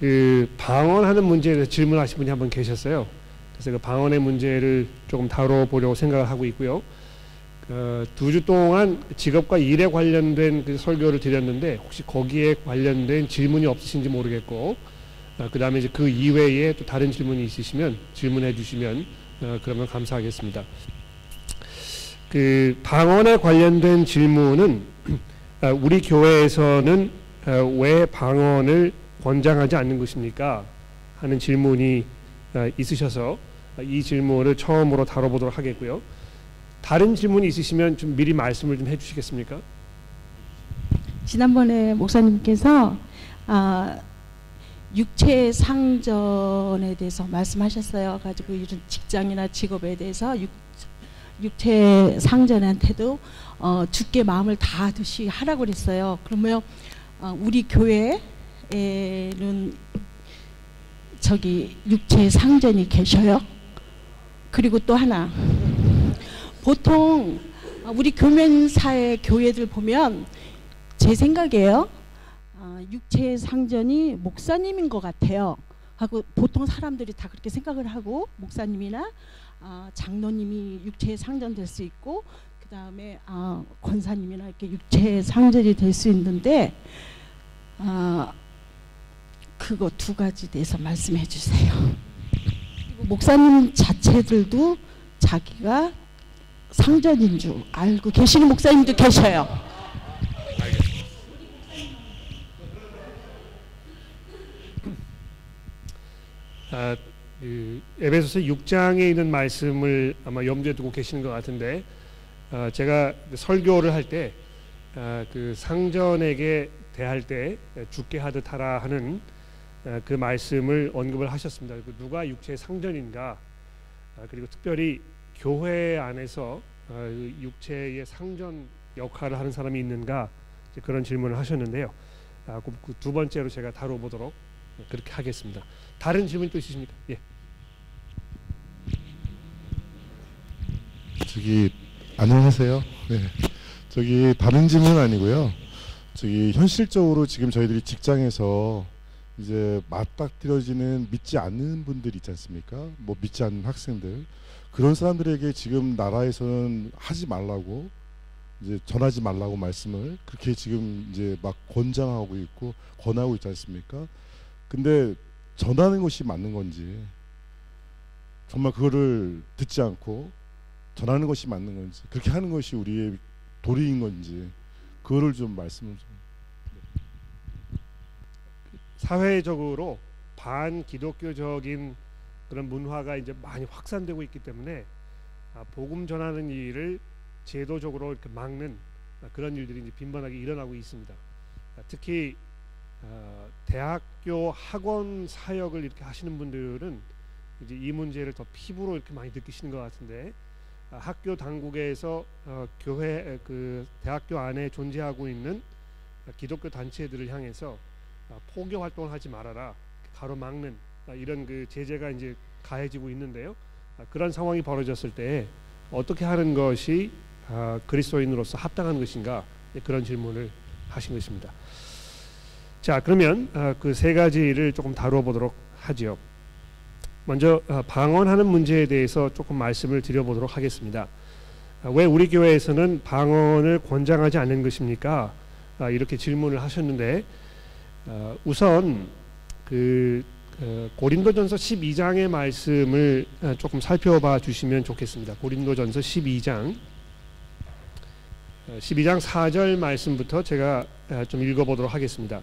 그 방언하는 문제에 대해서 질문하신 분이 한 분 계셨어요. 그래서 그 방언의 문제를 조금 다뤄보려고 생각을 하고 있고요. 어, 두주 동안 직업과 일에 관련된 그 설교를 드렸는데 혹시 거기에 관련된 질문이 없으신지 모르겠고 어, 그 다음에 이제 그 이외에 또 다른 질문이 있으시면 질문해 주시면 어, 그러면 감사하겠습니다. 그 방언에 관련된 질문은 어, 우리 교회에서는 어, 왜 방언을 권장하지 않는 것입니까? 하는 질문이 어, 있으셔서 이 질문을 처음으로 다뤄보도록 하겠고요. 다른 질문이 있으시면 좀 미리 말씀을 좀 해주시겠습니까? 지난번에 목사님께서 아, 육체 상전에 대해서 말씀하셨어요. 가지고 이런 직장이나 직업에 대해서 육, 육체 상전한테도 어, 죽게 마음을 다하듯이 하라고 그랬어요. 그러면 어, 우리 교회 에는 저기 육체 상전이 계셔요. 그리고 또 하나 보통 우리 교면사의 교회들 보면 제 생각이에요. 어, 육체 상전이 목사님인 것 같아요. 하고 보통 사람들이 다 그렇게 생각을 하고 목사님이나 어, 장로님이 육체 상전 될 수 있고 그 다음에 어, 권사님이나 이렇게 육체 상전이 될 수 있는데 어, 그거 두 가지 대해서 말씀해 주세요. 목사님 자체들도 자기가 상전인 줄 알고 계시는 목사님도 계셔요. 아, 그 에베소서 6장에 있는 말씀을 아마 염두에 두고 계시는 것 같은데 아, 제가 설교를 할때 아, 그 상전에게 대할 때 죽게 하듯 하라 하는 아, 그 말씀을 언급을 하셨습니다. 그 누가 육체의 상전인가 아, 그리고 특별히 교회 안에서 아, 그 육체의 상전 역할을 하는 사람이 있는가 그런 질문을 하셨는데요. 아, 그두 번째로 제가 다뤄보도록 그렇게 하겠습니다. 다른 질문 또 있으십니까? 예. 저기 안녕하세요. 네. 저기 다른 질문 아니고요. 저기 현실적으로 지금 저희들이 직장에서 이제 맞닥뜨려지는 믿지 않는 분들 있지 않습니까? 뭐 믿지 않는 학생들 그런 사람들에게 지금 나라에서는 하지 말라고 이제 전하지 말라고 말씀을 그렇게 지금 이제 막 권장하고 있고 권하고 있지 않습니까? 근데 전하는 것이 맞는 건지 정말 그거를 듣지 않고 전하는 것이 맞는 건지 그렇게 하는 것이 우리의 도리인 건지 그거를 좀 말씀을 좀 사회적으로 반 기독교적인 그런 문화가 이제 많이 확산되고 있기 때문에 아, 복음 전하는 일을 제도적으로 이렇게 막는 그런 일들이 이제 빈번하게 일어나고 있습니다. 아, 특히 어, 대학교 학원 사역을 이렇게 하시는 분들은 이제 이 문제를 더 피부로 이렇게 많이 느끼시는 것 같은데 아, 학교 당국에서 어, 교회 그 대학교 안에 존재하고 있는 기독교 단체들을 향해서 아, 포교 활동을 하지 말아라 가로막는 아, 이런 그 제재가 이제 가해지고 있는데요. 아, 그런 상황이 벌어졌을 때 어떻게 하는 것이 아, 그리스도인으로서 합당한 것인가 그런 질문을 하신 것입니다. 자 그러면 아, 그세 가지를 조금 다루어 보도록 하지요. 먼저 아, 방언하는 문제에 대해서 조금 말씀을 드려보도록 하겠습니다. 아, 왜 우리 교회에서는 방언을 권장하지 않는 것입니까? 이렇게 질문을 하셨는데 우선 그 어, 고린도전서 12장의 말씀을 어, 조금 살펴봐 주시면 좋겠습니다. 고린도전서 12장 12장 어, 4절 말씀부터 제가 좀 읽어보도록 하겠습니다.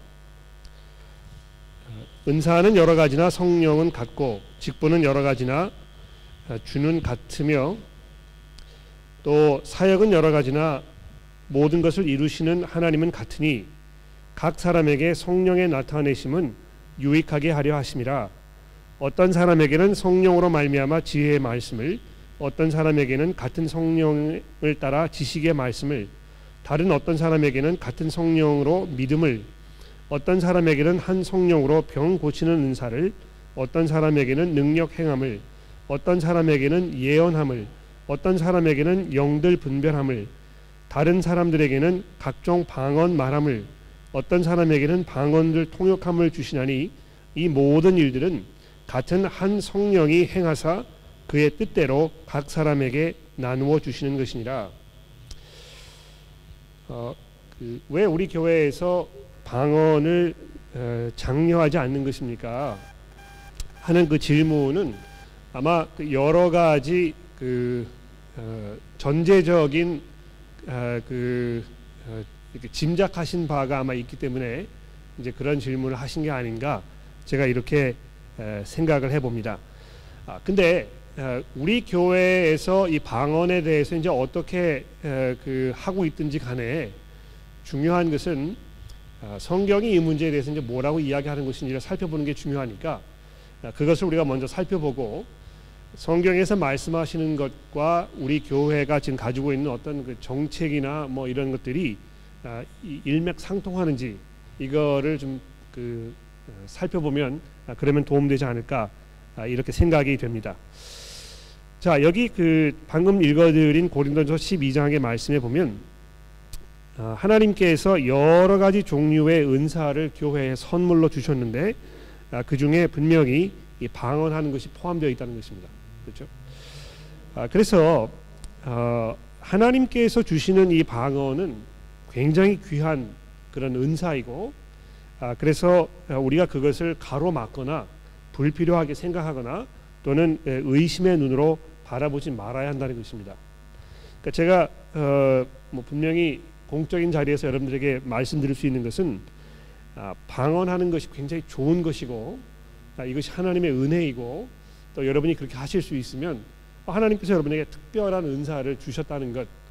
은사는 여러 가지나 성령은 같고 직분은 여러 가지나 주는 같으며 또 사역은 여러 가지나 모든 것을 이루시는 하나님은 같으니 각 사람에게 성령의 나타내심은 유익하게 하려 하심이라. 어떤 사람에게는 성령으로 말미암아 지혜의 말씀을 어떤 사람에게는 같은 성령을 따라 지식의 말씀을 다른 어떤 사람에게는 같은 성령으로 믿음을 어떤 사람에게는 한 성령으로 병 고치는 은사를 어떤 사람에게는 능력 행함을 어떤 사람에게는 예언함을 어떤 사람에게는 영들 분별함을 다른 사람들에게는 각종 방언 말함을 어떤 사람에게는 방언들 통역함을 주시나니 이 모든 일들은 같은 한 성령이 행하사 그의 뜻대로 각 사람에게 나누어 주시는 것이니라. 어, 그, 왜 우리 교회에서 방언을 어, 장려하지 않는 것입니까? 하는 그 질문은 아마 그 여러 가지 그 어, 전제적인 어, 그 어, 이렇게 짐작하신 바가 아마 있기 때문에 이제 그런 질문을 하신 게 아닌가 제가 이렇게 에, 생각을 해봅니다. 아, 근데 에, 우리 교회에서 이 방언에 대해서 이제 어떻게 에, 그 하고 있든지 간에 중요한 것은 아, 성경이 이 문제에 대해서 이제 뭐라고 이야기하는 것인지를 살펴보는 게 중요하니까 아, 그것을 우리가 먼저 살펴보고 성경에서 말씀하시는 것과 우리 교회가 지금 가지고 있는 어떤 그 정책이나 뭐 이런 것들이 아, 이 일맥상통하는지 이거를 좀 그 살펴보면 아, 그러면 도움되지 않을까 아, 이렇게 생각이 됩니다. 자 여기 그 방금 읽어드린 고린도서 12장의 말씀에 보면 아, 하나님께서 여러 가지 종류의 은사를 교회에 선물로 주셨는데 아, 그 중에 분명히 이 방언하는 것이 포함되어 있다는 것입니다. 그렇죠? 아, 그래서 어, 하나님께서 주시는 이 방언은 굉장히 귀한 그런 은사이고 아, 그래서 우리가 그것을 가로막거나 불필요하게 생각하거나 또는 에, 의심의 눈으로 바라보지 말아야 한다는 것입니다. 그러니까 제가 어, 뭐 분명히 공적인 자리에서 여러분들에게 말씀드릴 수 있는 것은 아, 방언하는 것이 굉장히 좋은 것이고 아, 이것이 하나님의 은혜이고 또 여러분이 그렇게 하실 수 있으면 하나님께서 여러분에게 특별한 은사를 주셨다는 것 아,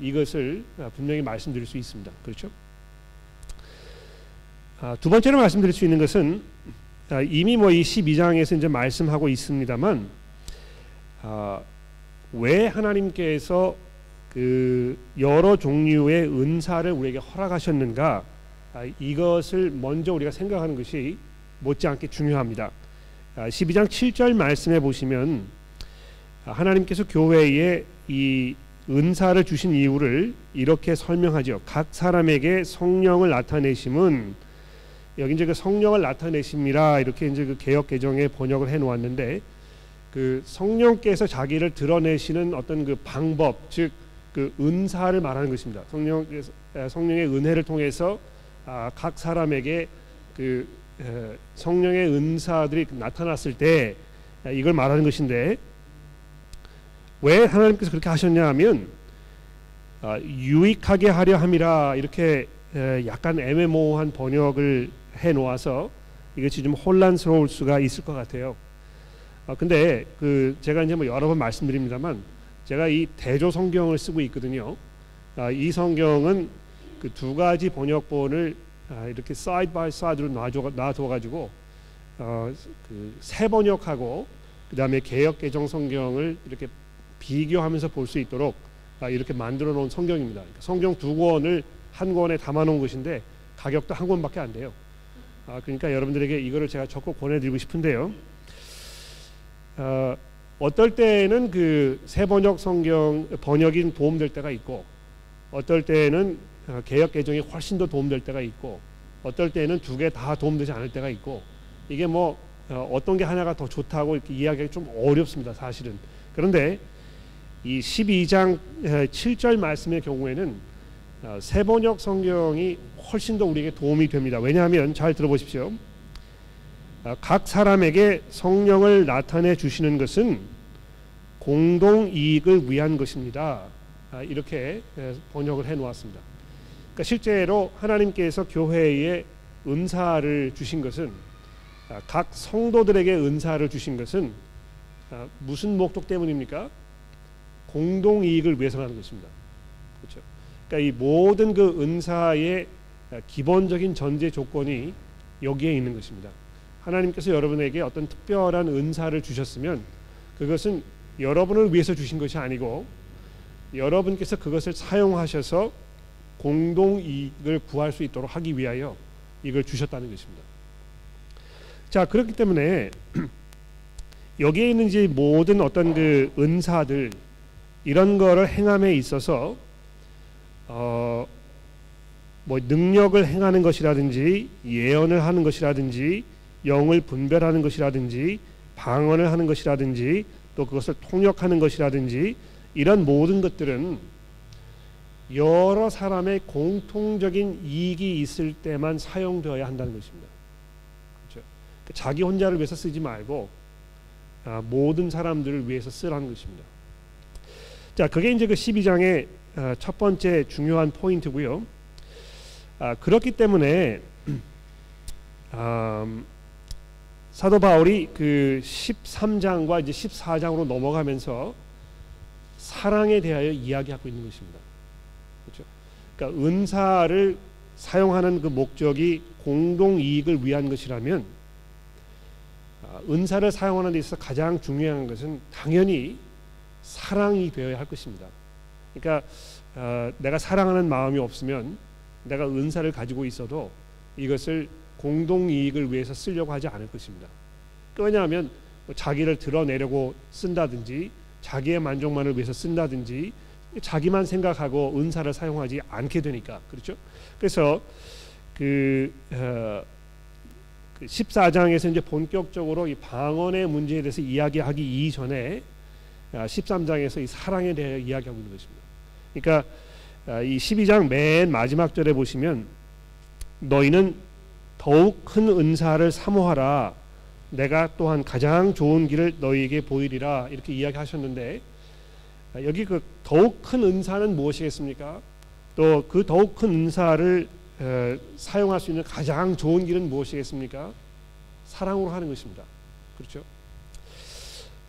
이것을 아, 분명히 말씀드릴 수 있습니다. 그렇죠? 아, 두 번째로 말씀드릴 수 있는 것은 아, 이미 뭐 이 12장에서 이제 말씀하고 있습니다만 아, 왜 하나님께서 그 여러 종류의 은사를 우리에게 허락하셨는가 아, 이것을 먼저 우리가 생각하는 것이 못지않게 중요합니다. 아, 12장 7절 말씀해 보시면 아, 하나님께서 교회에 이 은사를 주신 이유를 이렇게 설명하죠. 각 사람에게 성령을 나타내심은 여기 이제 그 성령을 나타내심이라 이렇게 이제 그 개혁 개정에 번역을 해 놓았는데 그 성령께서 자기를 드러내시는 어떤 그 방법 즉 그 은사를 말하는 것입니다. 성령 성령의 은혜를 통해서 아, 각 사람에게 그 에, 성령의 은사들이 나타났을 때 이걸 말하는 것인데 왜 하나님께서 그렇게 하셨냐 하면 아, 유익하게 하려 함이라 이렇게 에, 약간 애매모호한 번역을 해 놓아서 이것이 좀 혼란스러울 수가 있을 것 같아요. 아, 근데 그 제가 이제 뭐 여러 번 말씀드립니다만 제가 이 대조 성경을 쓰고 있거든요. 아, 이 성경은 그 두 가지 번역본을 아, 이렇게 side by side로 놔둬 가지고 어, 그 새 번역하고 그 다음에 개역 개정 성경을 이렇게 비교하면서 볼 수 있도록 아, 이렇게 만들어 놓은 성경입니다. 그러니까 성경 두 권을 한 권에 담아 놓은 것인데 가격도 한 권밖에 안 돼요. 아, 그러니까 여러분들에게 이거를 제가 적극 권해드리고 싶은데요. 어, 어떨 때는 그새 번역 성경 번역인 도움될 때가 있고, 어떨 때는 어, 개역 개정이 훨씬 더 도움될 때가 있고, 어떨 때는 두 개 다 도움되지 않을 때가 있고, 이게 뭐 어, 어떤 게 하나가 더 좋다고 이렇게 이야기하기 좀 어렵습니다, 사실은. 그런데 이 12장 7절 말씀의 경우에는 어, 새 번역 성경이 훨씬 더 우리에게 도움이 됩니다. 왜냐하면 잘 들어보십시오. 어, 각 사람에게 성령을 나타내 주시는 것은 공동 이익을 위한 것입니다. 아, 이렇게 번역을 해 놓았습니다. 그러니까 실제로 하나님께서 교회에 은사를 주신 것은 아, 각 성도들에게 은사를 주신 것은 아, 무슨 목적 때문입니까? 공동 이익을 위해서라는 것입니다. 그렇죠? 그러니까 이 모든 그 은사의 기본적인 전제 조건이 여기에 있는 것입니다. 하나님께서 여러분에게 어떤 특별한 은사를 주셨으면 그것은 여러분을 위해서 주신 것이 아니고 여러분께서 그것을 사용하셔서 공동 이익을 구할 수 있도록 하기 위하여 이걸 주셨다는 것입니다. 자 그렇기 때문에 여기에 있는 이 모든 어떤 그 은사들 이런 거를 행함에 있어서 어, 뭐 능력을 행하는 것이라든지 예언을 하는 것이라든지 영을 분별하는 것이라든지 방언을 하는 것이라든지 또 그것을 통역하는 것이라든지 이런 모든 것들은 여러 사람의 공통적인 이익이 있을 때만 사용되어야 한다는 것입니다. 그렇죠? 자기 혼자를 위해서 쓰지 말고 아, 모든 사람들을 위해서 쓰라는 것입니다. 자, 그게 이제 그 12장의 아, 첫 번째 중요한 포인트고요. 아, 그렇기 때문에 음, 사도 바울이 그 13장과 이제 14장으로 넘어가면서 사랑에 대하여 이야기하고 있는 것입니다. 그렇죠? 그러니까 은사를 사용하는 그 목적이 공동 이익을 위한 것이라면 아, 은사를 사용하는 데 있어서 가장 중요한 것은 당연히 사랑이 되어야 할 것입니다. 그러니까 어, 내가 사랑하는 마음이 없으면 내가 은사를 가지고 있어도 이것을 공동 이익을 위해서 쓰려고 하지 않을 것입니다. 왜냐하면 뭐 자기를 드러내려고 쓴다든지 자기의 만족만을 위해서 쓴다든지 자기만 생각하고 은사를 사용하지 않게 되니까 그렇죠. 그래서 그, 어, 그 14장에서 이제 본격적으로 이 방언의 문제에 대해서 이야기하기 이전에 13장에서 아, 이 사랑에 대해 이야기하고 있는 것입니다. 그러니까 아, 이 12장 맨 마지막 절에 보시면 너희는 더욱 큰 은사를 사모하라. 내가 또한 가장 좋은 길을 너희에게 보이리라 이렇게 이야기하셨는데 아, 여기 그 더욱 큰 은사는 무엇이겠습니까? 또 그 더욱 큰 은사를 에, 사용할 수 있는 가장 좋은 길은 무엇이겠습니까? 사랑으로 하는 것입니다. 그렇죠?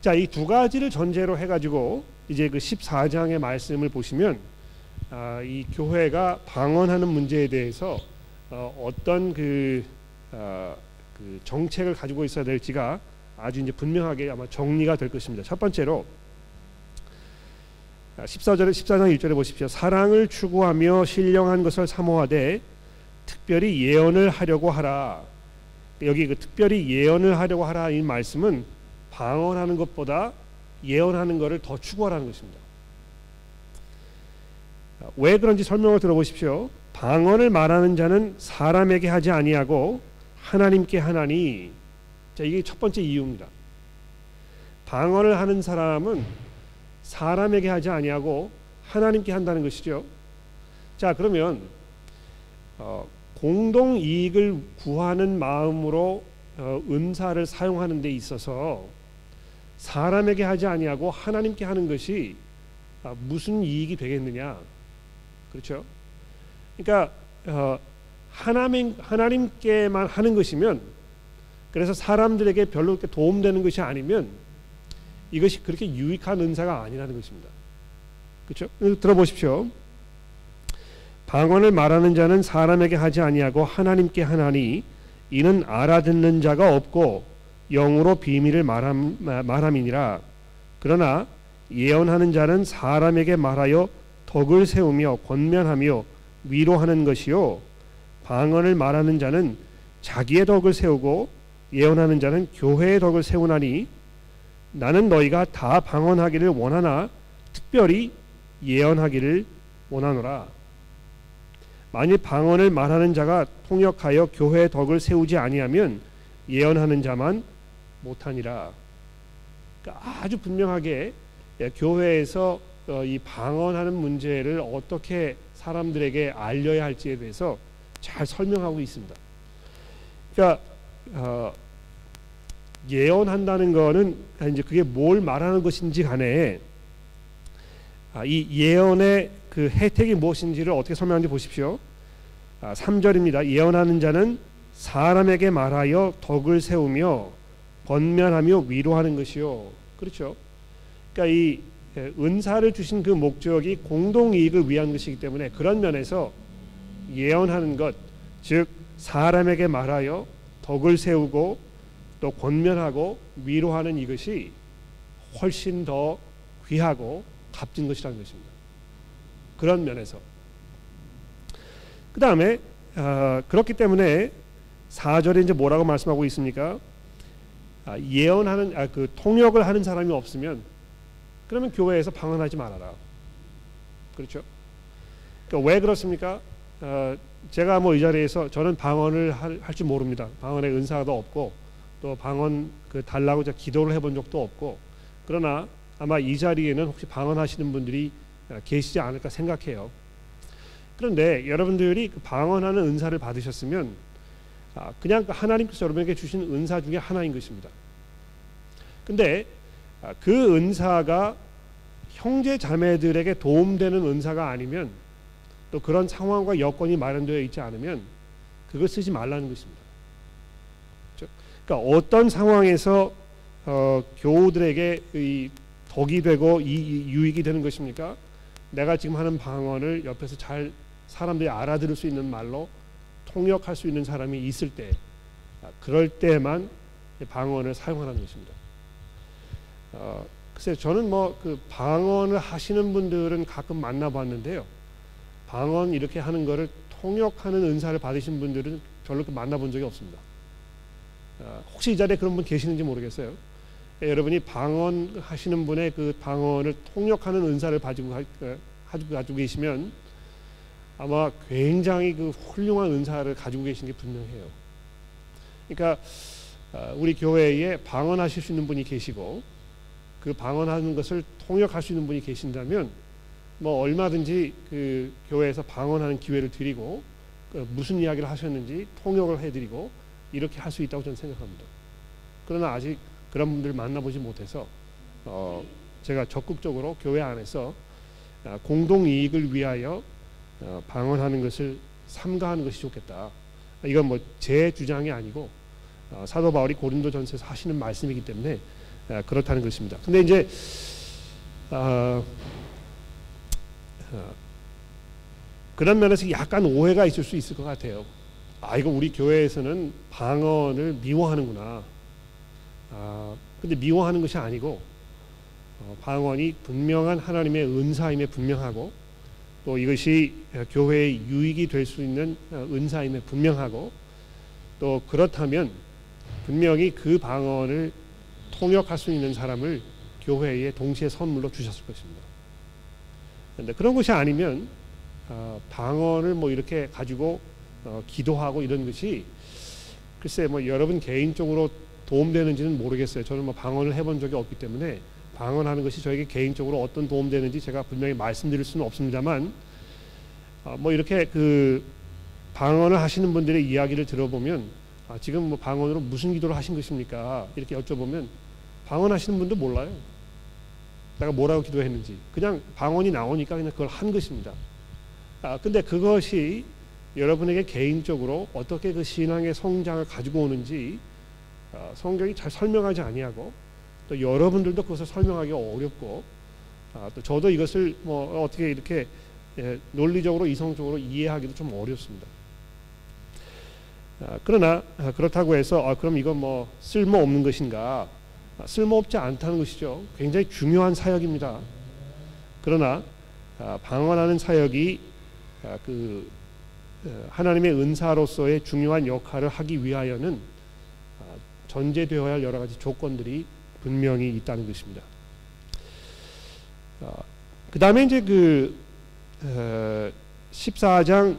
자, 이 두 가지를 전제로 해가지고 이제 그 14장의 말씀을 보시면 아, 이 교회가 방언하는 문제에 대해서 어, 떤 그, 어, 그 정책을 가지고 있어야 될지가 아주 이제 분명하게 아마 정리가 될 것입니다. 첫 번째로 14절에 14장 1절에 보십시오. 사랑을 추구하며 신령한 것을 사모하되 특별히 예언을 하려고 하라. 여기 그 특별히 예언을 하려고 하라 이 말씀은 방언하는 것보다 예언하는 것을 더 추구하라는 것입니다. 왜 그런지 설명을 들어보십시오. 방언을 말하는 자는 사람에게 하지 아니하고 하나님께 하나니. 자 이게 첫 번째 이유입니다. 방언을 하는 사람은 사람에게 하지 아니하고 하나님께 한다는 것이죠. 자 그러면 어, 공동 이익을 구하는 마음으로 어, 은사를 사용하는 데 있어서 사람에게 하지 아니하고 하나님께 하는 것이 아, 무슨 이익이 되겠느냐? 그렇죠? 그러니까 어, 하나님 하나님께만 하는 것이면 그래서 사람들에게 별로 그렇게 도움되는 것이 아니면 이것이 그렇게 유익한 은사가 아니라는 것입니다. 그렇죠? 들어보십시오. 방언을 말하는 자는 사람에게 하지 아니하고 하나님께 하나니 이는 알아듣는 자가 없고 영으로 비밀을 말함, 말함이니라. 그러나 예언하는 자는 사람에게 말하여 덕을 세우며 권면하며 위로하는 것이요. 방언을 말하는 자는 자기의 덕을 세우고 예언하는 자는 교회의 덕을 세우나니 나는 너희가 다 방언하기를 원하나 특별히 예언하기를 원하노라. 만일 방언을 말하는 자가 통역하여 교회의 덕을 세우지 아니하면 예언하는 자만 못하니라. 그러니까 아주 분명하게 예, 교회에서 어, 이 방언하는 문제를 어떻게 사람들에게 알려야 할지에 대해서 잘 설명하고 있습니다. 그러니까 어, 예언한다는 거는 이제 그게 뭘 말하는 것인지 간에 아, 이 예언의 그 혜택이 무엇인지를 어떻게 설명하는지 보십시오. 아, 3절입니다. 예언하는 자는 사람에게 말하여 덕을 세우며 권면하며 위로하는 것이요. 그렇죠. 그러니까 이 예, 은사를 주신 그 목적이 공동 이익을 위한 것이기 때문에 그런 면에서 예언하는 것, 즉 사람에게 말하여 덕을 세우고 또 권면하고 위로하는 이것이 훨씬 더 귀하고 값진 것이라는 것입니다. 그런 면에서 그 다음에 어, 그렇기 때문에 4절에 이제 뭐라고 말씀하고 있습니까? 아, 예언하는 아, 그 통역을 하는 사람이 없으면 그러면 교회에서 방언하지 말아라. 그렇죠? 그러니까 왜 그렇습니까? 어, 제가 뭐 이 자리에서 저는 방언을 할 줄 모릅니다. 방언의 은사도 없고 또 방언 그 달라고 제가 기도를 해본 적도 없고 그러나 아마 이 자리에는 혹시 방언하시는 분들이 어, 계시지 않을까 생각해요. 그런데 여러분들이 그 방언하는 은사를 받으셨으면 아, 그냥 그 하나님께서 여러분에게 주신 은사 중에 하나인 것입니다. 근데 아, 그 은사가 형제 자매들에게 도움되는 은사가 아니면 또 그런 상황과 여건이 마련되어 있지 않으면 그걸 쓰지 말라는 것입니다. 그러니까 어떤 상황에서 어, 교우들에게 이 덕이 되고 이, 이 유익이 되는 것입니까? 내가 지금 하는 방언을 옆에서 잘 사람들이 알아들을 수 있는 말로 통역할 수 있는 사람이 있을 때 아, 그럴 때만 방언을 사용하는 것입니다. 어, 글쎄 저는 뭐 그 방언을 하시는 분들은 가끔 만나봤는데요. 방언 이렇게 하는 거를 통역하는 은사를 받으신 분들은 별로 그 만나본 적이 없습니다. 어, 혹시 이 자리에 그런 분 계시는지 모르겠어요. 예, 여러분이 방언 하시는 분의 그 방언을 통역하는 은사를 가지고 가, 어, 가지고 계시면 아마 굉장히 그 훌륭한 은사를 가지고 계신 게 분명해요. 그러니까 어, 우리 교회에 방언하실 수 있는 분이 계시고 그 방언하는 것을 통역할 수 있는 분이 계신다면 뭐 얼마든지 그 교회에서 방언하는 기회를 드리고 그 무슨 이야기를 하셨는지 통역을 해드리고 이렇게 할 수 있다고 저는 생각합니다. 그러나 아직 그런 분들 만나보지 못해서 어 제가 적극적으로 교회 안에서 아, 공동 이익을 위하여 어 방언하는 것을 삼가하는 것이 좋겠다. 이건 뭐 제 주장이 아니고 어 사도 바울이 고린도전서에서 하시는 말씀이기 때문에 아, 그렇다는 것입니다. 근데 이제 어, 어, 그런 면에서 약간 오해가 있을 수 있을 것 같아요. 아 이거 우리 교회에서는 방언을 미워하는구나. 아 근데 미워하는 것이 아니고 어, 방언이 분명한 하나님의 은사임에 분명하고 또 이것이 교회의 유익이 될 수 있는 어, 은사임에 분명하고 또 그렇다면 분명히 그 방언을 통역할 수 있는 사람을 교회에 동시에 선물로 주셨을 것입니다. 그런데 그런 것이 아니면 어, 방언을 뭐 이렇게 가지고 어, 기도하고 이런 것이 글쎄 뭐 여러분 개인적으로 도움되는지는 모르겠어요. 저는 뭐 방언을 해본 적이 없기 때문에 방언하는 것이 저에게 개인적으로 어떤 도움되는지 제가 분명히 말씀드릴 수는 없습니다만 어, 뭐 이렇게 그 방언을 하시는 분들의 이야기를 들어보면 아, 지금 뭐 방언으로 무슨 기도를 하신 것입니까? 이렇게 여쭤보면 방언하시는 분도 몰라요. 내가 뭐라고 기도했는지 그냥 방언이 나오니까 그냥 그걸 한 것입니다. 아 근데 그것이 여러분에게 개인적으로 어떻게 그 신앙의 성장을 가지고 오는지 아, 성경이 잘 설명하지 아니하고 또 여러분들도 그것을 설명하기 어렵고 아, 또 저도 이것을 뭐 어떻게 이렇게 예, 논리적으로 이성적으로 이해하기도 좀 어렵습니다. 아, 그러나 아, 그렇다고 해서 아, 그럼 이건 뭐 쓸모 없는 것인가? 아, 쓸모없지 않다는 것이죠. 굉장히 중요한 사역입니다. 그러나 아, 방언하는 사역이 아, 그 어, 하나님의 은사로서의 중요한 역할을 하기 위하여는 전제되어야 할 여러 가지 조건들이 분명히 있다는 것입니다. 그 다음에 이제 그 14장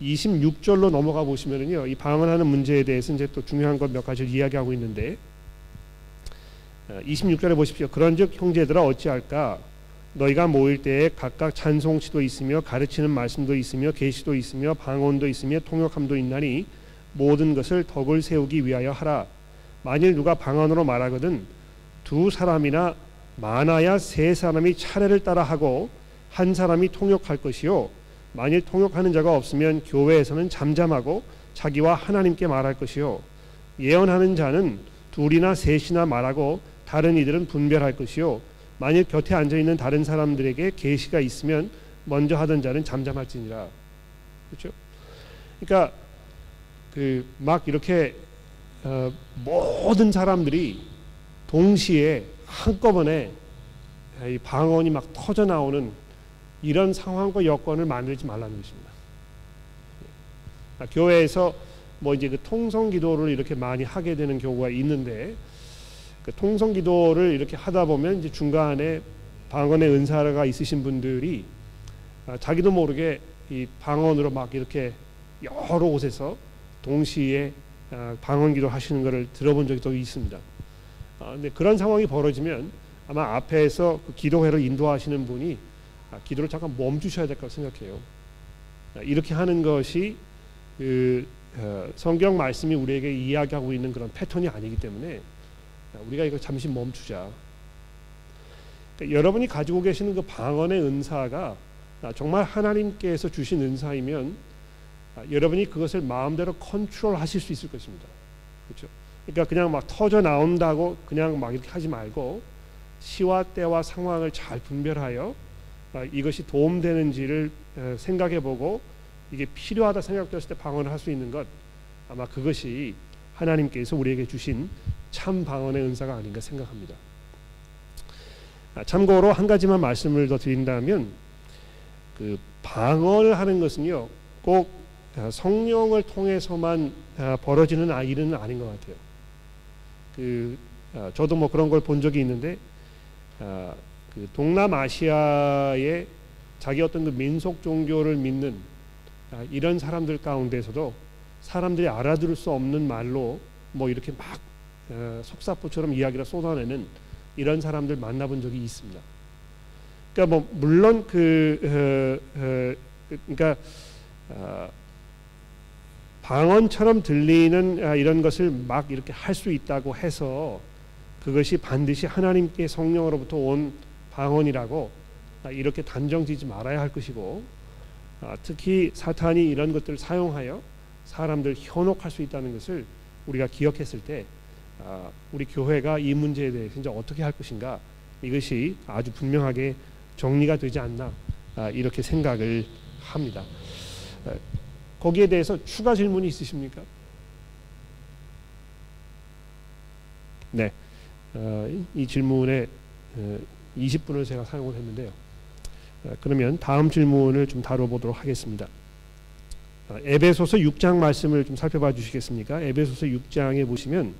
26절로 넘어가 보시면은요, 이 방언하는 문제에 대해서 이제 또 중요한 것 몇 가지를 이야기하고 있는데 26절에 보십시오. 그런즉 형제들아 어찌할까? 너희가 모일 때에 각각 찬송시도 있으며 가르치는 말씀도 있으며 계시도 있으며 방언도 있으며 통역함도 있나니 모든 것을 덕을 세우기 위하여 하라. 만일 누가 방언으로 말하거든 두 사람이나 많아야 세 사람이 차례를 따라 하고 한 사람이 통역할 것이요. 만일 통역하는 자가 없으면 교회에서는 잠잠하고 자기와 하나님께 말할 것이요. 예언하는 자는 둘이나 셋이나 말하고 다른 이들은 분별할 것이요. 만일 곁에 앉아 있는 다른 사람들에게 계시가 있으면 먼저 하던 자는 잠잠할지니라. 그렇죠? 그러니까 그 막 이렇게 어, 모든 사람들이 동시에 한꺼번에 이 방언이 막 터져 나오는 이런 상황과 여건을 만들지 말라는 것입니다. 교회에서 뭐 이제 그 통성 기도를 이렇게 많이 하게 되는 경우가 있는데 그 통성 기도를 이렇게 하다 보면 이제 중간에 방언의 은사가 있으신 분들이 아, 자기도 모르게 이 방언으로 막 이렇게 여러 곳에서 동시에 아, 방언 기도 하시는 것을 들어본 적이 또 있습니다. 아, 근데 그런 상황이 벌어지면 아마 앞에서 그 기도회를 인도하시는 분이 아, 기도를 잠깐 멈추셔야 될 거라고 생각해요. 아, 이렇게 하는 것이 그 어, 성경 말씀이 우리에게 이야기하고 있는 그런 패턴이 아니기 때문에 아, 우리가 이거 잠시 멈추자. 그러니까 여러분이 가지고 계시는 그 방언의 은사가 아, 정말 하나님께서 주신 은사이면 아, 여러분이 그것을 마음대로 컨트롤 하실 수 있을 것입니다. 그렇죠? 그러니까 그냥 막 터져 나온다고 그냥 막 이렇게 하지 말고 시와 때와 상황을 잘 분별하여 아, 이것이 도움되는지를 어, 생각해보고 이게 필요하다 생각되었을 때 방언을 할 수 있는 것 아마 그것이 하나님께서 우리에게 주신 참 방언의 은사가 아닌가 생각합니다. 아, 참고로 한 가지만 말씀을 더 드린다면 그 방언을 하는 것은요 꼭 아, 성령을 통해서만 아, 벌어지는 아- 일은 아닌 것 같아요. 그 아, 저도 뭐 그런 걸 본 적이 있는데 아, 그 동남아시아의 자기 어떤 그 민속 종교를 믿는 아, 이런 사람들 가운데서도 사람들이 알아들을 수 없는 말로 뭐 이렇게 막 어, 속사포처럼 이야기를 쏟아내는 이런 사람들 만나본 적이 있습니다. 그러니까 뭐 물론 그 어, 어, 그러니까 어, 방언처럼 들리는 아, 이런 것을 막 이렇게 할 수 있다고 해서 그것이 반드시 하나님께 성령으로부터 온 방언이라고 아, 이렇게 단정지지 말아야 할 것이고 아, 특히 사탄이 이런 것들을 사용하여 사람들 현혹할 수 있다는 것을 우리가 기억했을 때 아, 우리 교회가 이 문제에 대해서 이제 어떻게 할 것인가 이것이 아주 분명하게 정리가 되지 않나 아, 이렇게 생각을 합니다. 아, 거기에 대해서 추가 질문이 있으십니까? 네, 어, 이 질문에 어, 20분을 제가 사용을 했는데요. 어, 그러면 다음 질문을 좀 다뤄보도록 하겠습니다. 어, 에베소서 6장 말씀을 좀 살펴봐 주시겠습니까? 에베소서 6장에 보시면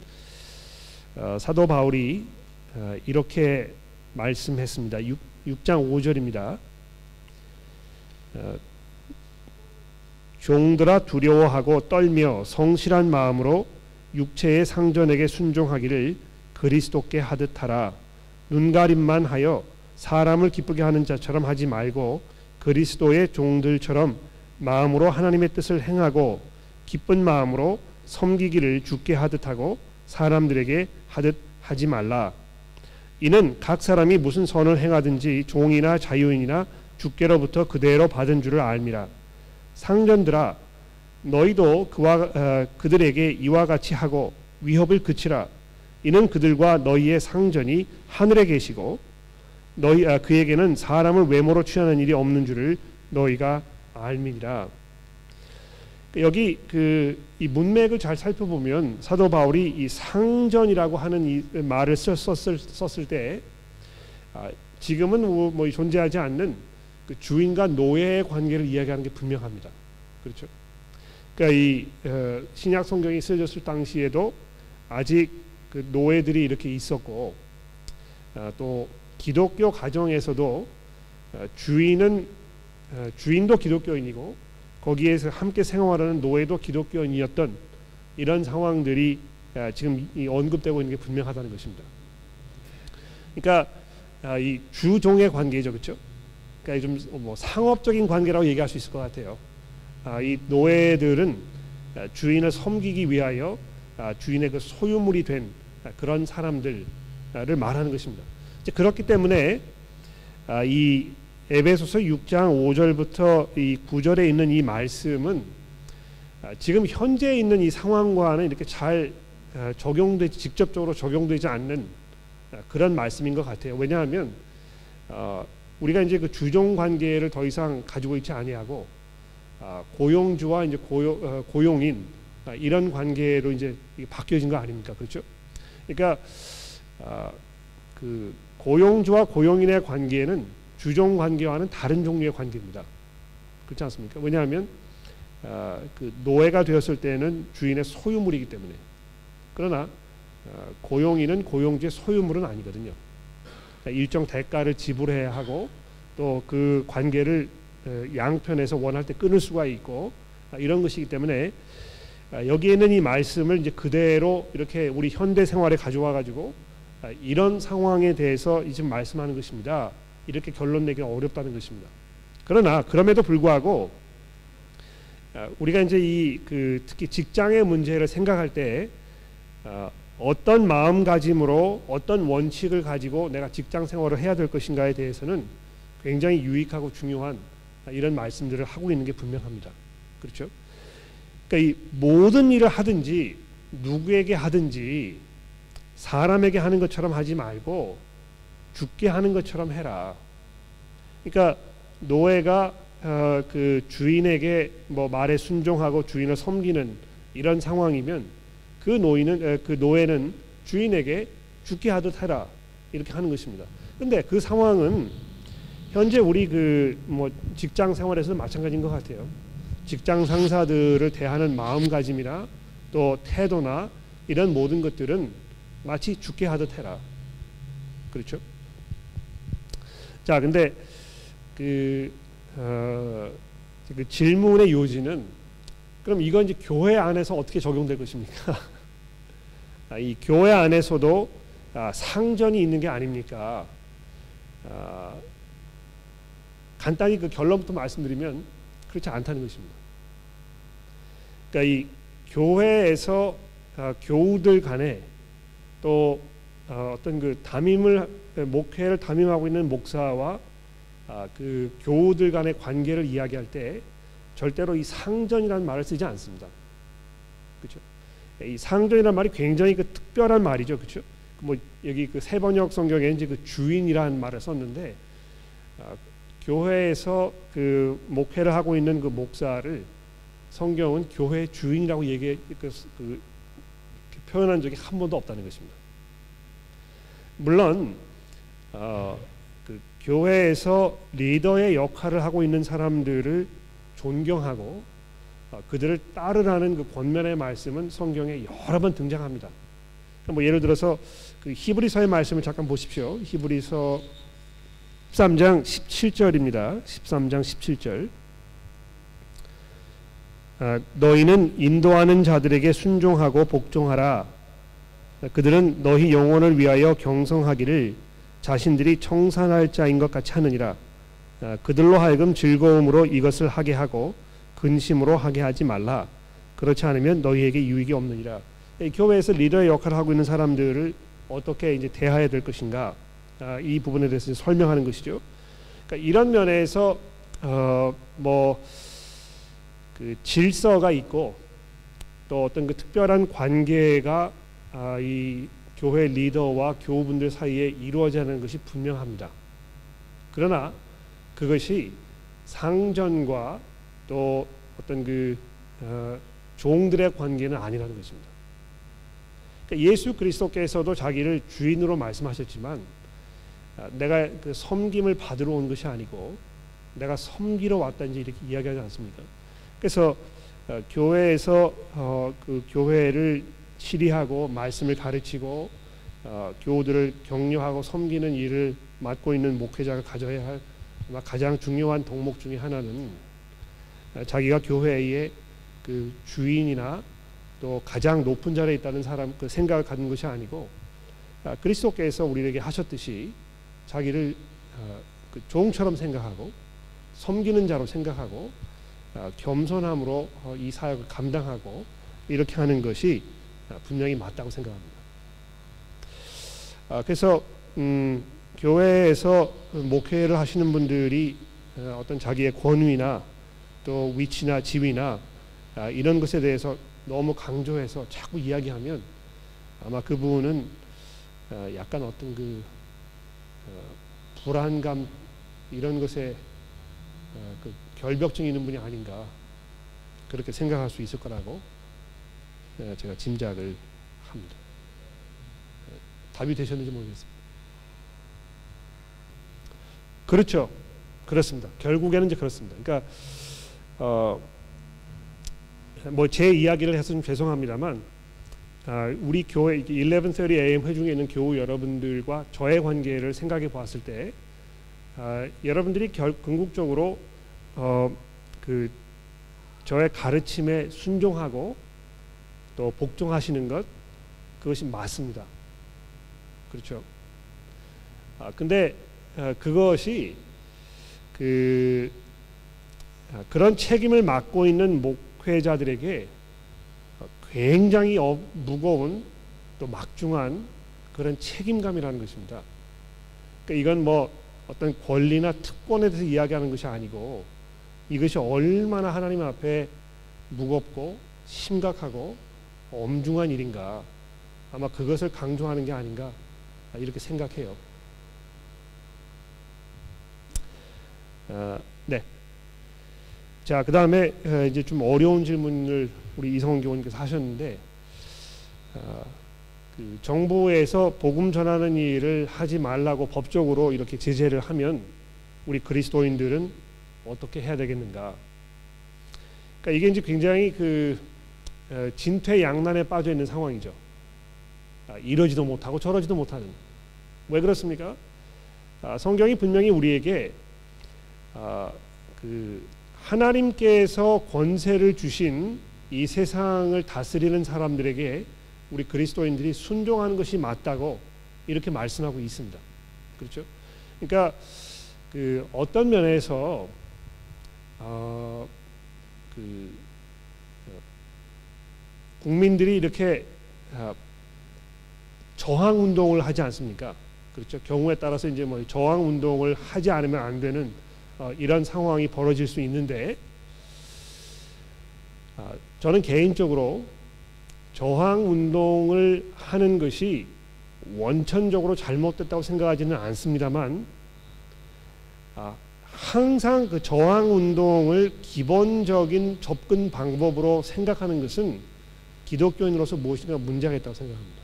어, 사도 바울이 어, 이렇게 말씀했습니다. 6, 6장 5절입니다. 어, 종들아 두려워하고 떨며 성실한 마음으로 육체의 상전에게 순종하기를 그리스도께 하듯 하라. 눈가림만 하여 사람을 기쁘게 하는 자처럼 하지 말고 그리스도의 종들처럼 마음으로 하나님의 뜻을 행하고 기쁜 마음으로 섬기기를 주께 하듯 하고 사람들에게 하듯 하지 말라. 이는 각 사람이 무슨 선을 행하든지 종이나 자유인이나 주께로부터 그대로 받은 줄을 알미라. 상전들아 너희도 그와 어, 그들에게 이와 같이 하고 위협을 그치라. 이는 그들과 너희의 상전이 하늘에 계시고 너희 아, 그에게는 사람을 외모로 취하는 일이 없는 줄을 너희가 알미니라. 여기 그 이 문맥을 잘 살펴보면 사도 바울이 이 상전이라고 하는 이 말을 썼, 썼을, 썼을 때 아, 지금은 뭐, 뭐 존재하지 않는 그 주인과 노예의 관계를 이야기하는 게 분명합니다. 그렇죠? 그러니까 이 어, 신약 성경이 쓰여졌을 당시에도 아직 그 노예들이 이렇게 있었고 아, 또 기독교 가정에서도 어, 주인은 어, 주인도 기독교인이고 거기에서 함께 생활하는 노예도 기독교인이었던 이런 상황들이 아, 지금 이 언급되고 있는 게 분명하다는 것입니다. 그러니까 아, 이 주종의 관계죠, 그렇죠? 그러니까 좀 뭐 상업적인 관계라고 얘기할 수 있을 것 같아요. 아, 이 노예들은 아, 주인을 섬기기 위하여 아, 주인의 그 소유물이 된 아, 그런 사람들을 말하는 것입니다. 그렇기 때문에 아, 이 에베소서 6장 5절부터 이 9절에 있는 이 말씀은 아, 지금 현재 있는 이 상황과는 이렇게 잘 아, 적용되지 직접적으로 적용되지 않는 아, 그런 말씀인 것 같아요. 왜냐하면 어, 우리가 이제 그 주종 관계를 더 이상 가지고 있지 아니하고 아, 고용주와 이제 고용, 어, 고용인 아, 이런 관계로 이제 바뀌어진 거 아닙니까? 그렇죠? 그러니까 아, 그 고용주와 고용인의 관계는 주종 관계와는 다른 종류의 관계입니다. 그렇지 않습니까? 왜냐하면 아, 그 노예가 되었을 때는 주인의 소유물이기 때문에 그러나 아, 고용인은 고용주의 소유물은 아니거든요. 그러니까 일정 대가를 지불해야 하고 또 그 관계를 에, 양편에서 원할 때 끊을 수가 있고 아, 이런 것이기 때문에 아, 여기에 있는 이 말씀을 이제 그대로 이렇게 우리 현대 생활에 가져와 가지고 아, 이런 상황에 대해서 지금 말씀하는 것입니다. 이렇게 결론 내기 어렵다는 것입니다. 그러나 그럼에도 불구하고 아, 우리가 이제 이 그 특히 직장의 문제를 생각할 때 아, 어떤 마음가짐으로 어떤 원칙을 가지고 내가 직장 생활을 해야 될 것인가에 대해서는 굉장히 유익하고 중요한 이런 말씀들을 하고 있는 게 분명합니다. 그렇죠? 그러니까 이 모든 일을 하든지 누구에게 하든지 사람에게 하는 것처럼 하지 말고 죽게 하는 것처럼 해라. 그러니까 노예가 어, 그 주인에게 뭐 말에 순종하고 주인을 섬기는 이런 상황이면 그 노인은 에, 그 노예는 주인에게 죽게 하듯 해라 이렇게 하는 것입니다. 근데 그 상황은 현재 우리 그 뭐 직장 생활에서 마찬가지인 것 같아요. 직장 상사들을 대하는 마음가짐이나 또 태도나 이런 모든 것들은 마치 죽게 하듯 해라. 그렇죠? 자, 근데 그, 어, 그 질문의 요지는 그럼 이건 이제 교회 안에서 어떻게 적용될 것입니까? 아, 이 교회 안에서도 아, 상전이 있는 게 아닙니까? 아, 간단히 그 결론부터 말씀드리면 그렇지 않다는 것입니다. 그러니까 이 교회에서 아, 교우들 간에 또 어, 어떤 그 담임을 목회를 담임하고 있는 목사와 아, 그 교우들 간의 관계를 이야기할 때 절대로 이 상전이라는 말을 쓰지 않습니다. 그렇죠? 이 상전이라는 말이 굉장히 그 특별한 말이죠, 그렇죠? 뭐 여기 그 세번역 성경에 이제 그 주인이라는 말을 썼는데 아, 교회에서 그 목회를 하고 있는 그 목사를 성경은 교회 주인이라고 얘기 그, 그 표현한 적이 한 번도 없다는 것입니다. 물론 어, 그 교회에서 리더의 역할을 하고 있는 사람들을 존경하고 어, 그들을 따르라는 그 권면의 말씀은 성경에 여러 번 등장합니다. 뭐 예를 들어서 그 히브리서의 말씀을 잠깐 보십시오. 히브리서 13장 17절입니다. 13장 17절. 아, 너희는 인도하는 자들에게 순종하고 복종하라. 그들은 너희 영혼을 위하여 경성하기를 자신들이 청산할 자인 것 같이 하느니라. 아, 그들로 하여금 즐거움으로 이것을 하게 하고 근심으로 하게 하지 말라. 그렇지 않으면 너희에게 유익이 없느니라. 교회에서 리더의 역할을 하고 있는 사람들을 어떻게 이제 대해야 될 것인가 아, 이 부분에 대해서 설명하는 것이죠. 그러니까 이런 면에서 어, 뭐그 질서가 있고 또 어떤 그 특별한 관계가 아, 이 교회 리더와 교우분들 사이에 이루어져야 하는 것이 분명합니다. 그러나 그것이 상전과 또 어떤 그 어, 종들의 관계는 아니라는 것입니다. 그러니까 예수 그리스도께서도 자기를 주인으로 말씀하셨지만 아, 내가 그 섬김을 받으러 온 것이 아니고 내가 섬기러 왔다는지 이렇게 이야기하지 않습니까? 그래서 어, 교회에서 어, 그 교회를 치리하고 말씀을 가르치고 어, 교우들을 격려하고 섬기는 일을 맡고 있는 목회자가 가져야 할 가장 중요한 덕목 중의 하나는 어, 자기가 교회의 그 주인이나 또 가장 높은 자리에 있다는 사람 그 생각을 갖는 것이 아니고 아, 그리스도께서 우리에게 하셨듯이 자기를 어, 그 종처럼 생각하고 섬기는 자로 생각하고 어, 겸손함으로 어, 이 사역을 감당하고 이렇게 하는 것이 분명히 맞다고 생각합니다. 아, 그래서 음, 교회에서 목회를 하시는 분들이 어떤 자기의 권위나 또 위치나 지위나 아, 이런 것에 대해서 너무 강조해서 자꾸 이야기하면 아마 그분은 약간 어떤 그 어, 불안감 이런 것에 어, 그 결벽증 있는 분이 아닌가 그렇게 생각할 수 있을 거라고 어, 제가 짐작을 합니다. 답이 되셨는지 모르겠습니다. 그렇죠. 그렇습니다. 결국에는 이제 그렇습니다. 그러니까 어, 뭐 제 이야기를 해서 좀 죄송합니다만 아, 우리 교회 1130 AM 회중에 있는 교우 여러분들과 저의 관계를 생각해 보았을 때 아, 여러분들이 결, 궁극적으로 어, 그 저의 가르침에 순종하고 또 복종하시는 것 그것이 맞습니다. 그렇죠. 아 근데 어, 그것이 그 아, 그런 책임을 맡고 있는 목회자들에게 굉장히 어, 무거운 또 막중한 그런 책임감이라는 것입니다. 그러니까 이건 뭐 어떤 권리나 특권에 대해서 이야기하는 것이 아니고 이것이 얼마나 하나님 앞에 무겁고 심각하고 엄중한 일인가 아마 그것을 강조하는 게 아닌가 이렇게 생각해요. 아, 네. 자, 그 다음에 이제 좀 어려운 질문을 우리 이성원 교원님께서 하셨는데, 아, 그 정부에서 복음 전하는 일을 하지 말라고 법적으로 이렇게 제재를 하면 우리 그리스도인들은 어떻게 해야 되겠는가? 그러니까 이게 이제 굉장히 그 어, 진퇴양난에 빠져 있는 상황이죠. 아, 이러지도 못하고 저러지도 못하는. 왜 그렇습니까? 아, 성경이 분명히 우리에게 아, 그 하나님께서 권세를 주신 이 세상을 다스리는 사람들에게 우리 그리스도인들이 순종하는 것이 맞다고 이렇게 말씀하고 있습니다. 그렇죠? 그러니까 그 어떤 면에서 어, 그 어, 국민들이 이렇게 어, 저항 운동을 하지 않습니까? 그렇죠. 경우에 따라서 이제 뭐 저항 운동을 하지 않으면 안 되는 어, 이런 상황이 벌어질 수 있는데 아, 저는 개인적으로 저항 운동을 하는 것이 원천적으로 잘못됐다고 생각하지는 않습니다만 아, 항상 그 저항 운동을 기본적인 접근 방법으로 생각하는 것은 기독교인으로서 무엇인가 문제가 있다고 생각합니다.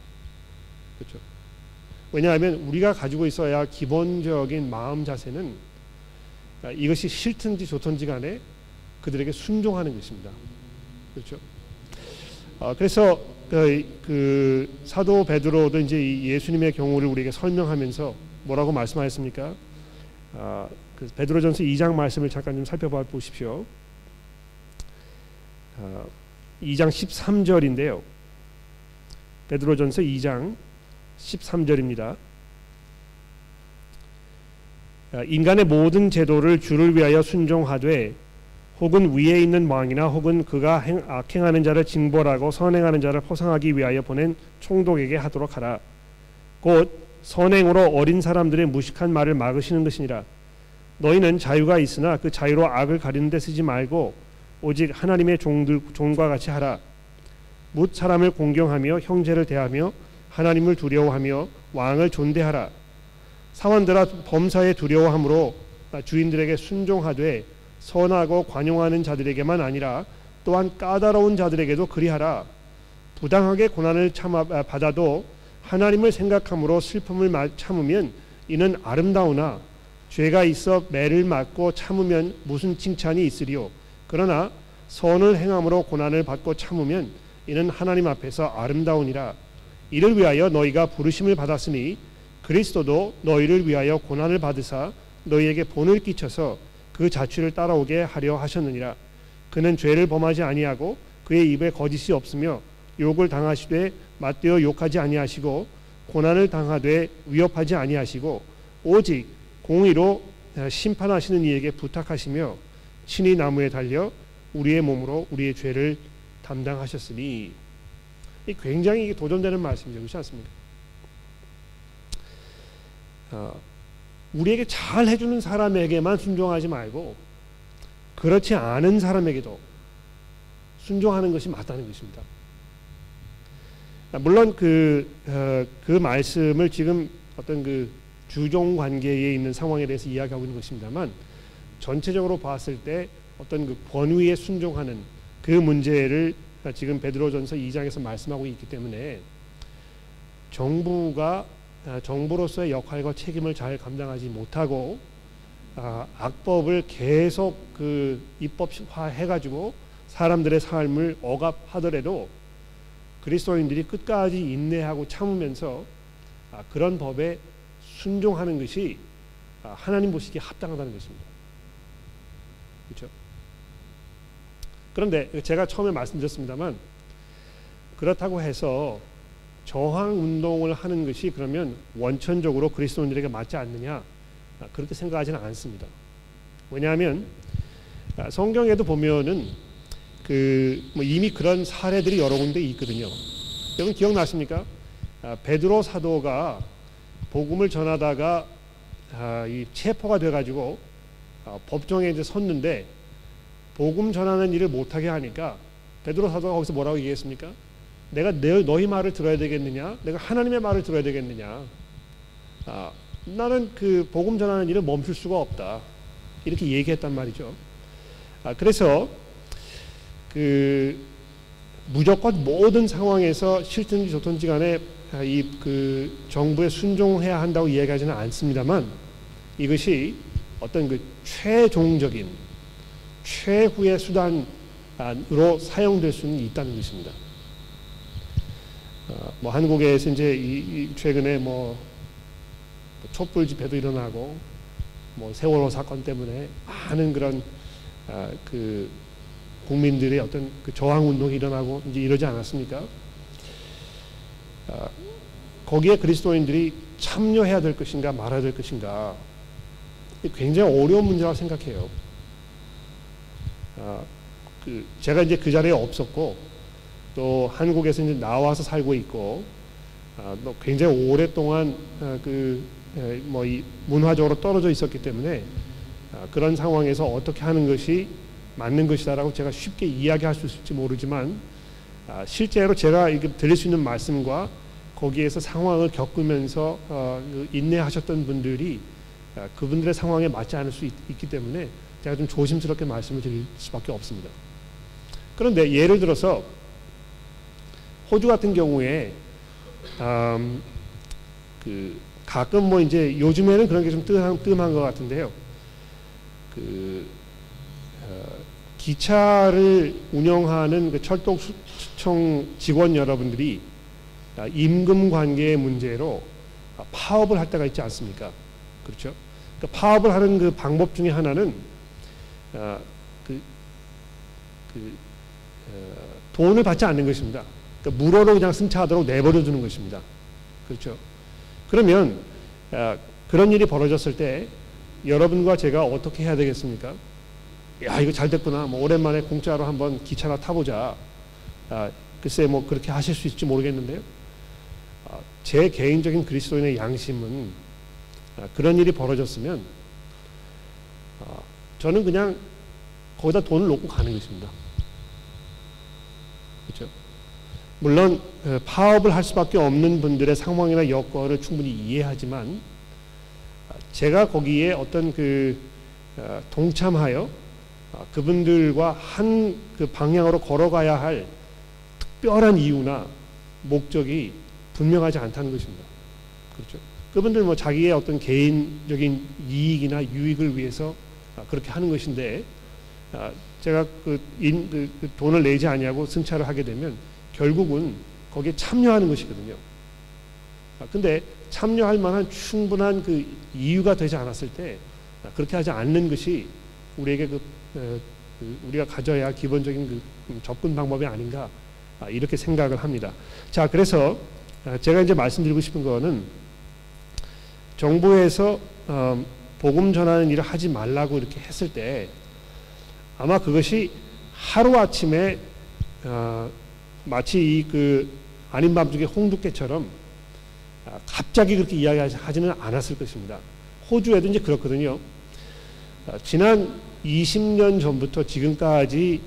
그렇죠? 왜냐하면 우리가 가지고 있어야 기본적인 마음 자세는 아, 이것이 싫든지 좋든지 간에 그들에게 순종하는 것입니다. 그렇죠? 어, 그래서 그, 그, 사도 베드로도 이제 예수님의 경우를 우리에게 설명하면서 뭐라고 말씀하셨습니까? 아, 그 베드로전서 2장 말씀을 잠깐 좀 살펴봐 보십시오. 아, 2장 13절인데요. 베드로전서 2장 13절입니다. 아, 인간의 모든 제도를 주를 위하여 순종하되 혹은 위에 있는 왕이나 혹은 그가 행, 악행하는 자를 징벌하고 선행하는 자를 포상하기 위하여 보낸 총독에게 하도록 하라. 곧 선행으로 어린 사람들의 무식한 말을 막으시는 것이니라. 너희는 자유가 있으나 그 자유로 악을 가리는 데 쓰지 말고 오직 하나님의 종들 종과 같이 하라. 묻 사람을 공경하며 형제를 대하며 하나님을 두려워하며 왕을 존대하라. 사원들아 범사에 두려워함으로 주인들에게 순종하되 선하고 관용하는 자들에게만 아니라 또한 까다로운 자들에게도 그리하라. 부당하게 고난을 참아 받아도 하나님을 생각함으로 슬픔을 참으면 이는 아름다우나 죄가 있어 매를 맞고 참으면 무슨 칭찬이 있으리요. 그러나 선을 행함으로 고난을 받고 참으면 이는 하나님 앞에서 아름다우니라. 이를 위하여 너희가 부르심을 받았으니 그리스도도 너희를 위하여 고난을 받으사 너희에게 본을 끼쳐서 그 자취를 따라오게 하려 하셨느니라. 그는 죄를 범하지 아니하고 그의 입에 거짓이 없으며 욕을 당하시되 맞대어 욕하지 아니하시고 고난을 당하되 위협하지 아니하시고 오직 공의로 심판하시는 이에게 부탁하시며 친히 나무에 달려 우리의 몸으로 우리의 죄를 담당하셨으니 이 굉장히 도전되는 말씀이죠 그렇지 않습니까? 어, 우리에게 잘 해주는 사람에게만 순종하지 말고 그렇지 않은 사람에게도 순종하는 것이 맞다는 것입니다. 물론 그, 어, 그 말씀을 지금 어떤 그 주종 관계에 있는 상황에 대해서 이야기하고 있는 것입니다만 전체적으로 봤을 때 어떤 그 권위에 순종하는 그 문제를 지금 베드로전서 2장에서 말씀하고 있기 때문에 정부가 아, 정부로서의 역할과 책임을 잘 감당하지 못하고 아, 악법을 계속 그 입법화 해가지고 사람들의 삶을 억압하더라도 그리스도인들이 끝까지 인내하고 참으면서 아, 그런 법에 순종하는 것이 하나님 보시기에 합당하다는 것입니다. 그렇죠? 그런데 제가 처음에 말씀드렸습니다만 그렇다고 해서 저항 운동을 하는 것이 그러면 원천적으로 그리스도인들에게 맞지 않느냐 아, 그렇게 생각하지는 않습니다. 왜냐하면 아, 성경에도 보면은 그 뭐 이미 그런 사례들이 여러 군데 있거든요. 여러분 기억나십니까? 아, 베드로 사도가 복음을 전하다가 체포가 돼가지고 아, 법정에 이제 섰는데 복음 전하는 일을 못하게 하니까 베드로 사도가 거기서 뭐라고 얘기했습니까? 내가 내, 너희 말을 들어야 되겠느냐? 내가 하나님의 말을 들어야 되겠느냐? 아, 나는 그 복음 전하는 일을 멈출 수가 없다. 이렇게 얘기했단 말이죠. 아, 그래서 그 무조건 모든 상황에서 싫든지 좋든지 간에 아, 이그 정부에 순종해야 한다고 이야기하지는 않습니다만 이것이 어떤 그 최종적인 최후의 수단으로 사용될 수는 있다는 것입니다. 어, 뭐 한국에서 이제 이, 이 최근에 뭐 촛불 집회도 일어나고 뭐 세월호 사건 때문에 많은 그런 아, 그 국민들의 어떤 그 저항 운동이 일어나고 이제 이러지 않았습니까? 아, 거기에 그리스도인들이 참여해야 될 것인가 말아야 될 것인가 굉장히 어려운 문제라고 생각해요. 아, 그 제가 이제 그 자리에 없었고 또 한국에서 이제 나와서 살고 있고 아, 또 굉장히 오랫동안 아, 그뭐 이 문화적으로 떨어져 있었기 때문에 아, 그런 상황에서 어떻게 하는 것이 맞는 것이다라고 제가 쉽게 이야기할 수 있을지 모르지만 아, 실제로 제가 이게 들릴 수 있는 말씀과 거기에서 상황을 겪으면서 어, 그 인내하셨던 분들이 아, 그분들의 상황에 맞지 않을 수 있, 기 때문에 제가 좀 조심스럽게 말씀을 드릴 수밖에 없습니다. 그런데 예를 들어서 호주 같은 경우에 음, 그 가끔 뭐 이제 요즘에는 그런 게 좀 뜸한, 뜸한 것 같은데요. 그 어, 기차를 운영하는 그 철도청 직원 여러분들이 아, 임금 관계의 문제로 아, 파업을 할 때가 있지 않습니까? 그렇죠? 그러니까 파업을 하는 그 방법 중에 하나는 아, 그, 그 어, 돈을 받지 않는 것입니다. 그러니까 무료로 그냥 승차하도록 내버려 두는 것입니다. 그렇죠? 그러면 아, 그런 일이 벌어졌을 때 여러분과 제가 어떻게 해야 되겠습니까? 야 이거 잘 됐구나. 뭐 오랜만에 공짜로 한번 기차나 타보자. 아, 글쎄 뭐 그렇게 하실 수 있을지 모르겠는데요. 아, 제 개인적인 그리스도인의 양심은 아, 그런 일이 벌어졌으면 아, 저는 그냥 거기다 돈을 놓고 가는 것입니다. 그렇죠? 물론 어, 파업을 할 수밖에 없는 분들의 상황이나 여건을 충분히 이해하지만 아, 제가 거기에 어떤 그 어, 동참하여 아, 그분들과 한 그 방향으로 걸어가야 할 특별한 이유나 목적이 분명하지 않다는 것입니다. 그렇죠? 그분들 뭐 자기의 어떤 개인적인 이익이나 유익을 위해서 아, 그렇게 하는 것인데 제가 그, 인, 그, 그 돈을 내지 아니하고 승차를 하게 되면 결국은 거기에 참여하는 것이거든요. 아, 근데 참여할 만한 충분한 그 이유가 되지 않았을 때 아, 그렇게 하지 않는 것이 우리에게 그, 어, 그 우리가 가져야 할 기본적인 그 접근 방법이 아닌가 아, 이렇게 생각을 합니다. 자, 그래서 아, 제가 이제 말씀드리고 싶은 거는 정부에서 어, 복음 전하는 일을 하지 말라고 이렇게 했을 때 아마 그것이 하루 아침에 어, 마치 이 그 아닌 밤중에 홍두깨처럼 아, 갑자기 그렇게 이야기하지는 않았을 것입니다. 호주에도 이제 그렇거든요. 아, 지난 20년 전부터 지금까지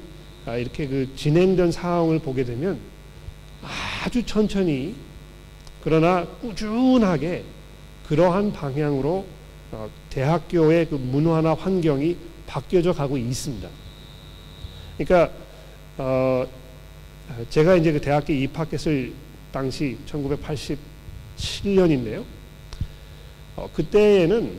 아, 이렇게 그 진행된 상황을 보게 되면 아주 천천히 그러나 꾸준하게 그러한 방향으로 어, 대학교의 그 문화나 환경이 바뀌어져 가고 있습니다. 그러니까 어, 제가 이제 그 대학교 입학했을 당시 1987년인데요. 어, 그때에는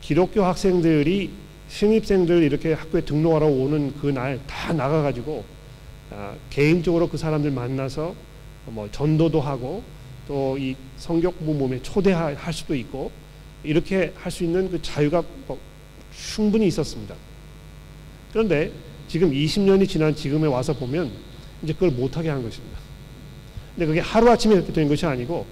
기독교 학생들이 신입생들 이렇게 학교에 등록하러 오는 그날 다 나가가지고 아, 개인적으로 그 사람들 만나서 뭐 전도도 하고 또 이 성경 공부 에 초대할 수도 있고 이렇게 할 수 있는 그 자유가 뭐 충분히 있었습니다. 그런데 지금 20년이 지난 지금에 와서 보면 이제 그걸 못하게 한 것입니다. 근데 그게 하루 아침에 이렇게 된 것이 아니고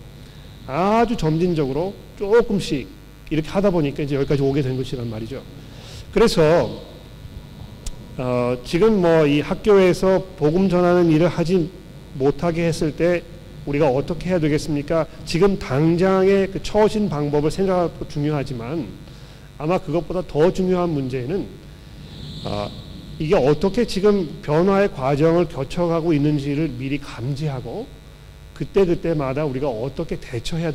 아주 점진적으로 조금씩 이렇게 하다 보니까 이제 여기까지 오게 된 것이란 말이죠. 그래서 어, 지금 뭐 이 학교에서 복음 전하는 일을 하지 못하게 했을 때 우리가 어떻게 해야 되겠습니까? 지금 당장의 그 처신 방법을 생각하는 것도 중요하지만 아마 그것보다 더 중요한 문제는 아, 이게 어떻게 지금 변화의 과정을 거쳐가고 있는지를 미리 감지하고 그때 그때마다 우리가 어떻게 대처해야